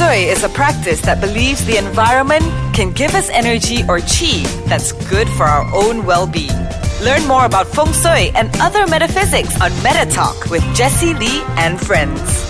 Shui is a practice that believes the environment can give us energy or chi that's good for our own well being. Learn more about Feng Shui and other metaphysics on Meta Talk with Jesse Lee and friends.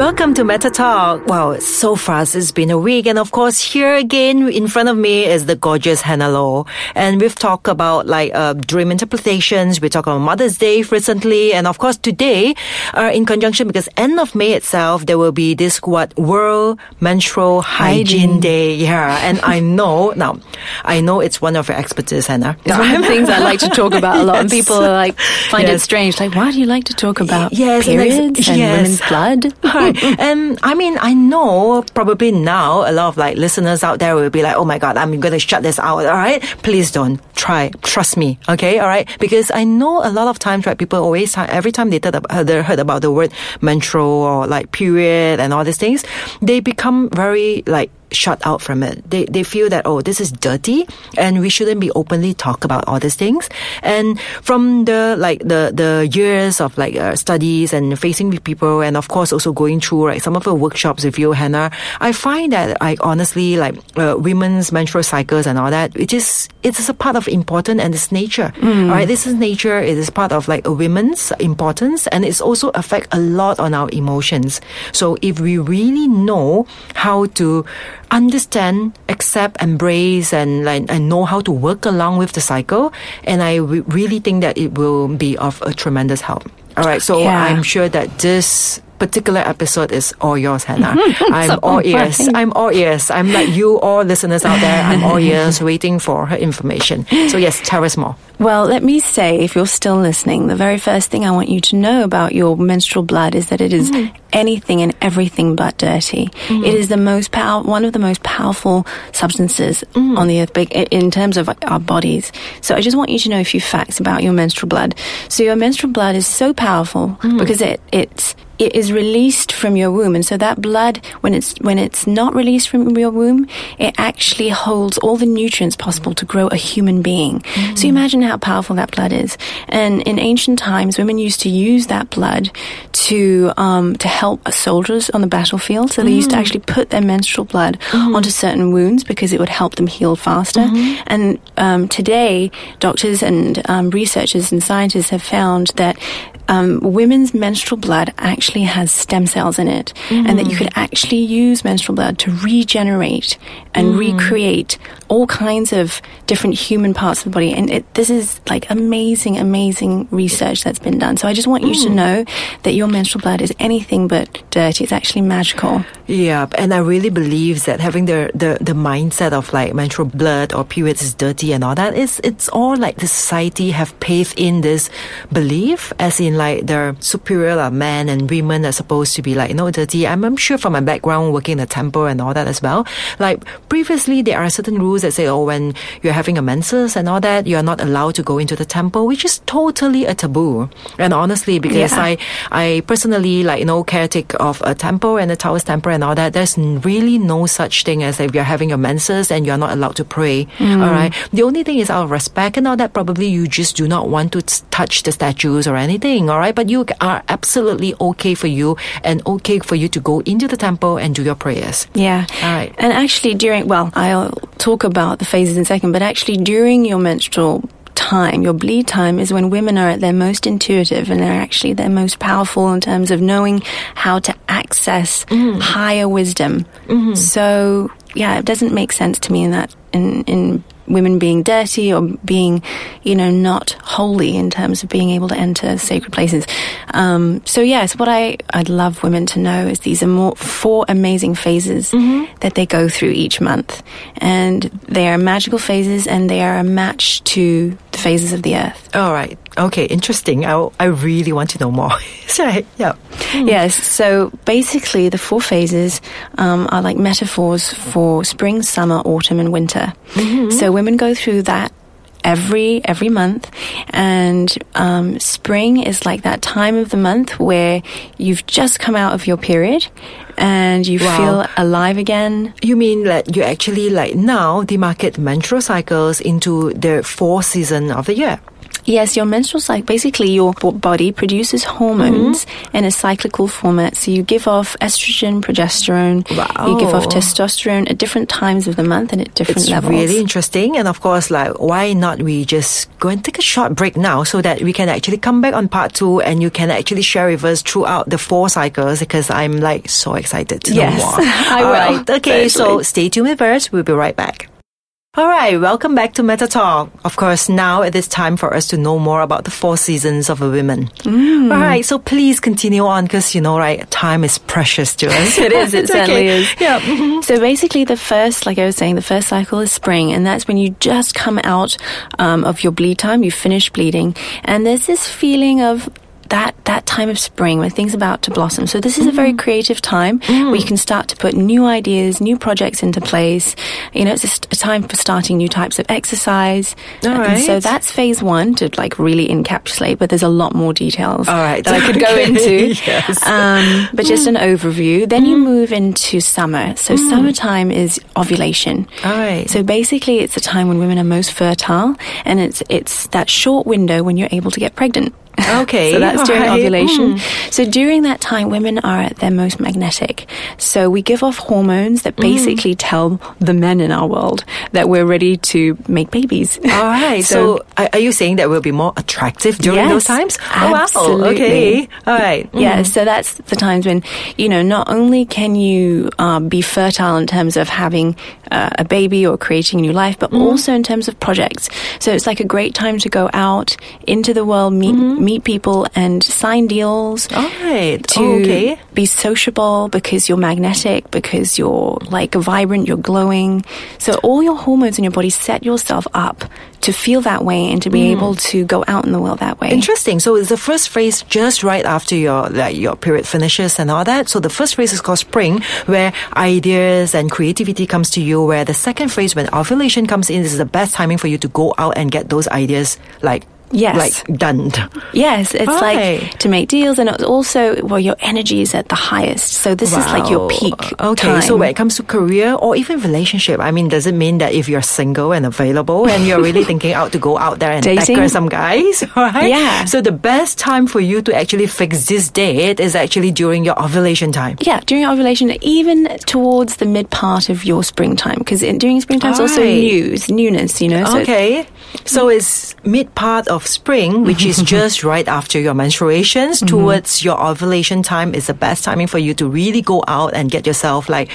Welcome to Meta Talk. Well, so fast it's been a week, and of course, here again in front of me is the gorgeous Hannah Law. and we've talked about like uh, dream interpretations. We talked about Mother's Day recently, and of course today, uh, in conjunction because end of May itself, there will be this what World Menstrual Hygiene, Day. Yeah, and I know now, I know it's one of your expertise, Hannah. It's one of the things I like to talk about a lot, and people are like find it strange. Like, why do you like to talk about Yes, and periods and, yes. women's blood? And um, I mean, I know probably now a lot of like listeners out there will be like, oh my God, I'm going to shut this out. All right. Please don't try. Trust me. Okay. All right. Because I know a lot of times, right, people always, uh, every time they about, heard uh, heard about the word menstrual or like period and all these things, they become very like, shut out from it. They they feel that oh this is dirty and we shouldn't be openly talk about all these things. And from the like the the years of like uh, studies and facing with people and of course also going through like some of the workshops with you Hannah, I find that I honestly like uh, women's menstrual cycles and all that. It is it is a part of important and it's nature. All right, this is nature. It is part of like a women's importance and it's also affect a lot on our emotions. So if we really know how to understand, accept, embrace, and like and know how to work along with the cycle. And I re- really think that it will be of a tremendous help. All right, so Yeah. I'm sure that this particular episode is all yours, Hannah. I'm all ears. I'm all ears. I'm like you, all listeners out there. I'm all ears, waiting for her information. So yes, tell us more. Well, let me say, if you're still listening, the very first thing I want you to know about your menstrual blood is that it is mm. anything and everything but dirty. Mm. It is the most power, one of the most powerful substances mm. on the earth, in terms of our bodies. So I just want you to know a few facts about your menstrual blood. So your menstrual blood is so powerful because it it's it is released from your womb. And so that blood when it's when it's not released from your womb it actually holds all the nutrients possible to grow a human being. So imagine how powerful that blood is. And in ancient times women used to use that blood to um, to help soldiers on the battlefield. So they used to actually put their menstrual blood onto certain wounds because it would help them heal faster. And um, today doctors and um, researchers and scientists have found that um, women's menstrual blood actually has stem cells in it, and that you mm. could actually use menstrual blood to regenerate and mm. recreate all kinds of different human parts of the body. And it, this is like amazing, amazing research that's been done. So I just want you to mm. know that your menstrual blood is anything but dirty. It's actually magical. Yeah, and I really believe that having the, the, the mindset of like menstrual blood or periods is dirty and all that is it's all like the society have paved in this belief as in like the superior men and women are supposed to be like you know dirty. I'm, I'm sure from my background working in the temple and all that as well. Like previously there are certain rules that say oh when you're having a menses and all that you're not allowed to go into the temple, which is totally a taboo. And honestly, because Yeah. I I personally like you know caretake of a temple and a Taoist temple and all that. There's really no such thing as if you're having your menses and you're not allowed to pray. Mm. All right. The only thing is out of respect and all that. Probably you just do not want to t- touch the statues or anything. All right. But you are absolutely okay for you and okay for you to go into the temple and do your prayers. Yeah. All right. And actually, during, well, I'll talk about the phases in a second, but actually, during your menstrual time, your bleed time, is when women are at their most intuitive and they're actually their most powerful in terms of knowing how to access mm-hmm. higher wisdom. Mm-hmm. So, yeah, it doesn't make sense to me in that, in, in women being dirty or being, you know, not holy in terms of being able to enter sacred places. Um, so yes, what I, I'd love women to know is these are more four amazing phases that they go through each month. And they are magical phases and they are a match to phases of the earth. All right. Okay. Interesting. I, I really want to know more. Sorry. Yeah. Yes, so basically the four phases um, are like metaphors for spring, summer, autumn, and winter. So women go through that every every month, and um, spring is like that time of the month where you've just come out of your period and you Wow. feel alive again. You mean that you actually like now demarcate menstrual cycles into the four season of the year? Yes, your menstrual cycle, basically your body produces hormones Mm-hmm. in a cyclical format. So you give off estrogen, progesterone, Wow. you give off testosterone at different times of the month and at different levels. It's levels. really interesting. And of course, like, why not we just go and take a short break now so that we can actually come back on part two and you can actually share with us throughout the four cycles because I'm like so excited to Yes, know more. I All will, right. Okay, so stay tuned with us. We'll be right back. All right, welcome back to Meta Talk. Of course, now it is time for us to know more about the four seasons of a woman. Mm. All right, so please continue on because you know, right, time is precious to us. It is, it certainly okay. is. Yeah. mhm. So basically, the first, like I was saying, the first cycle is spring, and that's when you just come out um, of your bleed time, you finish bleeding, and there's this feeling of that that time of spring when things are about to blossom. So this is a Mm. very creative time where you can start to put new ideas, new projects into place. You know, it's a, st- a time for starting new types of exercise. All And so that's phase one to like really encapsulate, but there's a lot more details All right. that I could go Okay. into. Yes. Um, but just an overview. Then you move into summer. So summertime is ovulation. All right. So basically, it's a time when women are most fertile, and it's it's that short window when you're able to get pregnant. Okay, so that's during alright. ovulation. So during that time, women are at their most magnetic. So we give off hormones that basically tell the men in our world that we're ready to make babies. All right. So, are, are you saying that we'll be more attractive during those times? Oh, wow. absolutely. Okay. All right. Mm. Yeah, so that's the times when, you know, not only can you uh, be fertile in terms of having uh, a baby or creating a new life, but Mm-hmm. also in terms of projects. So it's like a great time to go out into the world, meet. Meet people, and sign deals. All right. To Oh, okay. be sociable because you're magnetic, because you're like vibrant, you're glowing. So all your hormones in your body set yourself up to feel that way and to Mm. be able to go out in the world that way. Interesting. So is the first phrase just right after your like your period finishes and all that? So the first phrase is called spring, where ideas and creativity comes to you. Where the second phrase, when ovulation comes in, this is the best timing for you to go out and get those ideas like Yes. like done. Yes, it's Right. like to make deals, and it's also well, your energy is at the highest. So this is like your peak. Okay, time. so when it comes to career or even relationship, I mean, does it mean that if you're single and available and you're really thinking out to go out there and Dating? some guys, right? Yeah. So the best time for you to actually fix this date is actually during your ovulation time. yeah, during ovulation, even towards the mid part of your springtime, because during springtime it's also Alright. new, it's newness, you know. So okay. So it's mid part of spring, which is just right after your menstruations, mm-hmm. towards your ovulation time is the best timing for you to really go out and get yourself like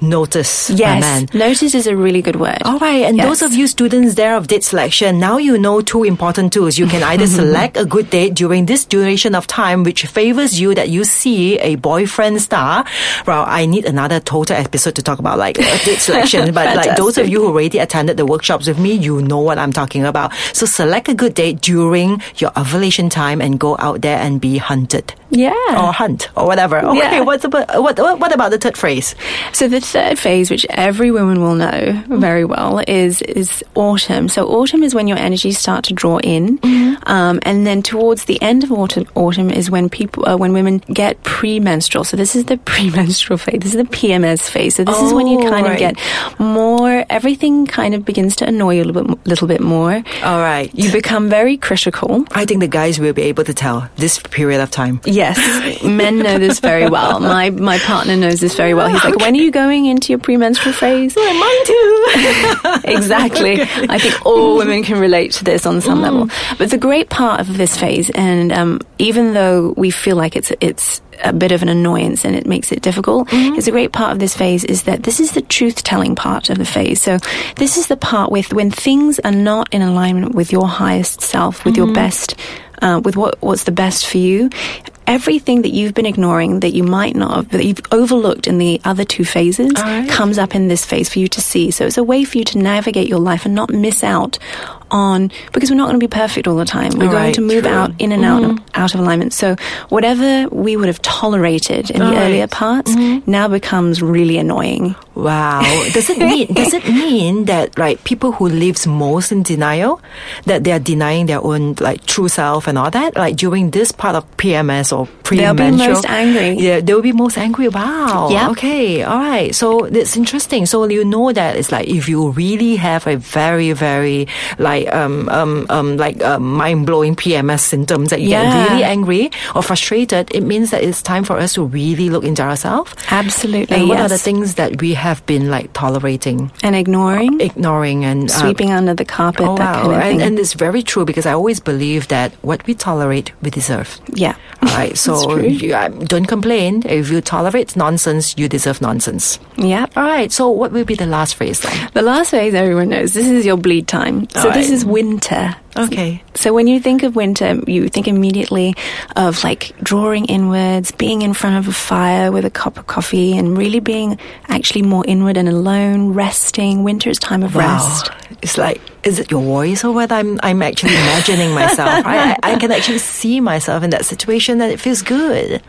notice. Yes, man. notice is a really good word. All right, and Yes. those of you students there of date selection, now you know two important tools. You can either select a good date during this duration of time, which favors you that you see a boyfriend star. Well, I need another total episode to talk about like date selection, but like those of you who already attended the workshops with me, you know what I'm talking about. So select a good date during your ovulation time and go out there and be hunted. Yeah. Or hunt or whatever. Okay, Yeah. what's about, what, what about the third phase? So the third phase, which every woman will know very well, is is autumn. So autumn is when your energies start to draw in, um, and then towards the end of autumn, autumn is when people, uh, when women get premenstrual. So this is the premenstrual phase. This is the PMS phase. So this is when you Oh, kind of get more. Everything kind of begins to annoy you a little bit, little bit more. All right. You become very critical. I think the guys will be able to tell this period of time. Yes, men know this very well. My my partner knows this very well. He's like, when are you going into your premenstrual phase? Mine too. exactly. I think all women can relate to this on some level. But the great part of this phase, and um, even though we feel like it's it's a bit of an annoyance and it makes it difficult, It's a great part of this phase is that this is the truth telling part of the phase. So this is the part with when things are not in alignment with your highest self, with your best. Uh, with what what's the best for you, everything that you've been ignoring that you might not have, that you've overlooked in the other two phases Alright. comes up in this phase for you to see. So it's a way for you to navigate your life and not miss out on because we're not going to be perfect all the time. We're going Right, to move true. out in and out mm-hmm. out of alignment. So whatever we would have tolerated in the earlier parts mm-hmm. now becomes really annoying. Wow. Does it mean does it mean that like people who lives most in denial, that they are denying their own like true self and all that? Like during this part of PMS or pre They'll be most angry. Yeah, they'll be most angry. Wow. Yeah. Okay. All right. So it's interesting. So you know that it's like if you really have a very very like um um um like uh, mind blowing PMS symptoms that you Yeah. get really angry or frustrated, it means that it's time for us to really look into ourselves. Absolutely. And what are the things that we have been like tolerating, And ignoring, ignoring, and uh, sweeping under the carpet, Oh that wow! kind of and, and it's very true because I always believe that what we tolerate, we deserve. yeah. All right, so you, uh, don't complain. If you tolerate nonsense, you deserve nonsense. Yeah. All right, so what will be the last phrase then? The last phrase everyone knows this is your bleed time. So this is winter. Okay. So when you think of winter, you think immediately of like drawing inwards, being in front of a fire with a cup of coffee, and really being actually more inward and alone, resting. Winter is time of rest. It's like, is it your voice or whether I'm, I'm actually imagining myself, right? I, I can actually see myself in that situation and it feels good,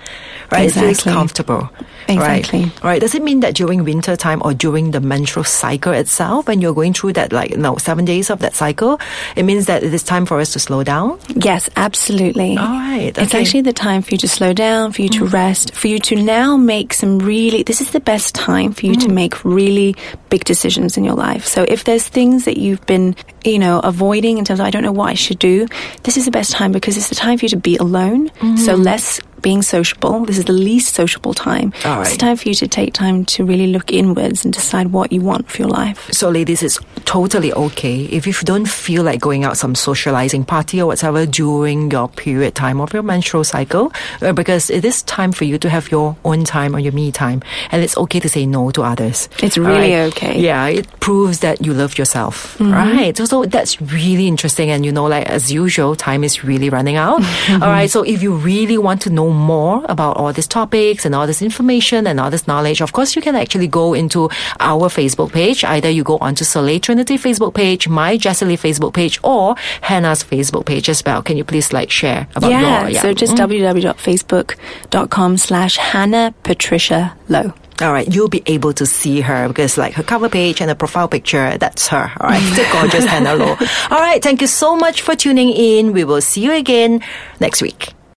right? It feels comfortable. Exactly. Right. right. Does it mean that during winter time or during the menstrual cycle itself, when you're going through that, like, you know, seven days of that cycle, it means that it is time for us to slow down? Yes, absolutely. All right, It's okay. Mm. actually the time for you to slow down, for you to rest, for you to now make some really, this is the best time for you Mm. to make really big decisions in your life. So if there's things that you've been, you know, avoiding in terms of, I don't know what I should do, this is the best time because it's the time for you to be alone. So Mm-hmm. less being sociable. This is the least sociable time. All It's time for you to take time to really look inwards and decide what you want for your life. So, ladies, it's totally okay if you don't feel like going out some socializing party or whatever during your period time of your menstrual cycle, uh, because it is time for you to have your own time or your me time, and it's okay to say no to others. It's All really okay. Yeah, it proves that you love yourself, right? So, so that's really interesting, and you know, like as usual, time is really running out. all right, so if you really want to know more about all these topics and all this information and all this knowledge, of course, you can actually go into our Facebook page. Either you go onto Soleil Trinity Facebook page, my Jessie Lee Facebook page, or Hannah's Facebook page as well. Can you please like share about Yeah, your so just mm. www.facebook.com slash Hannah Patricia Lowe. All right, you'll be able to see her because, like, her cover page and her profile picture, that's her. All right, the gorgeous Hannah Low. All right, thank you so much for tuning in. We will see you again next week.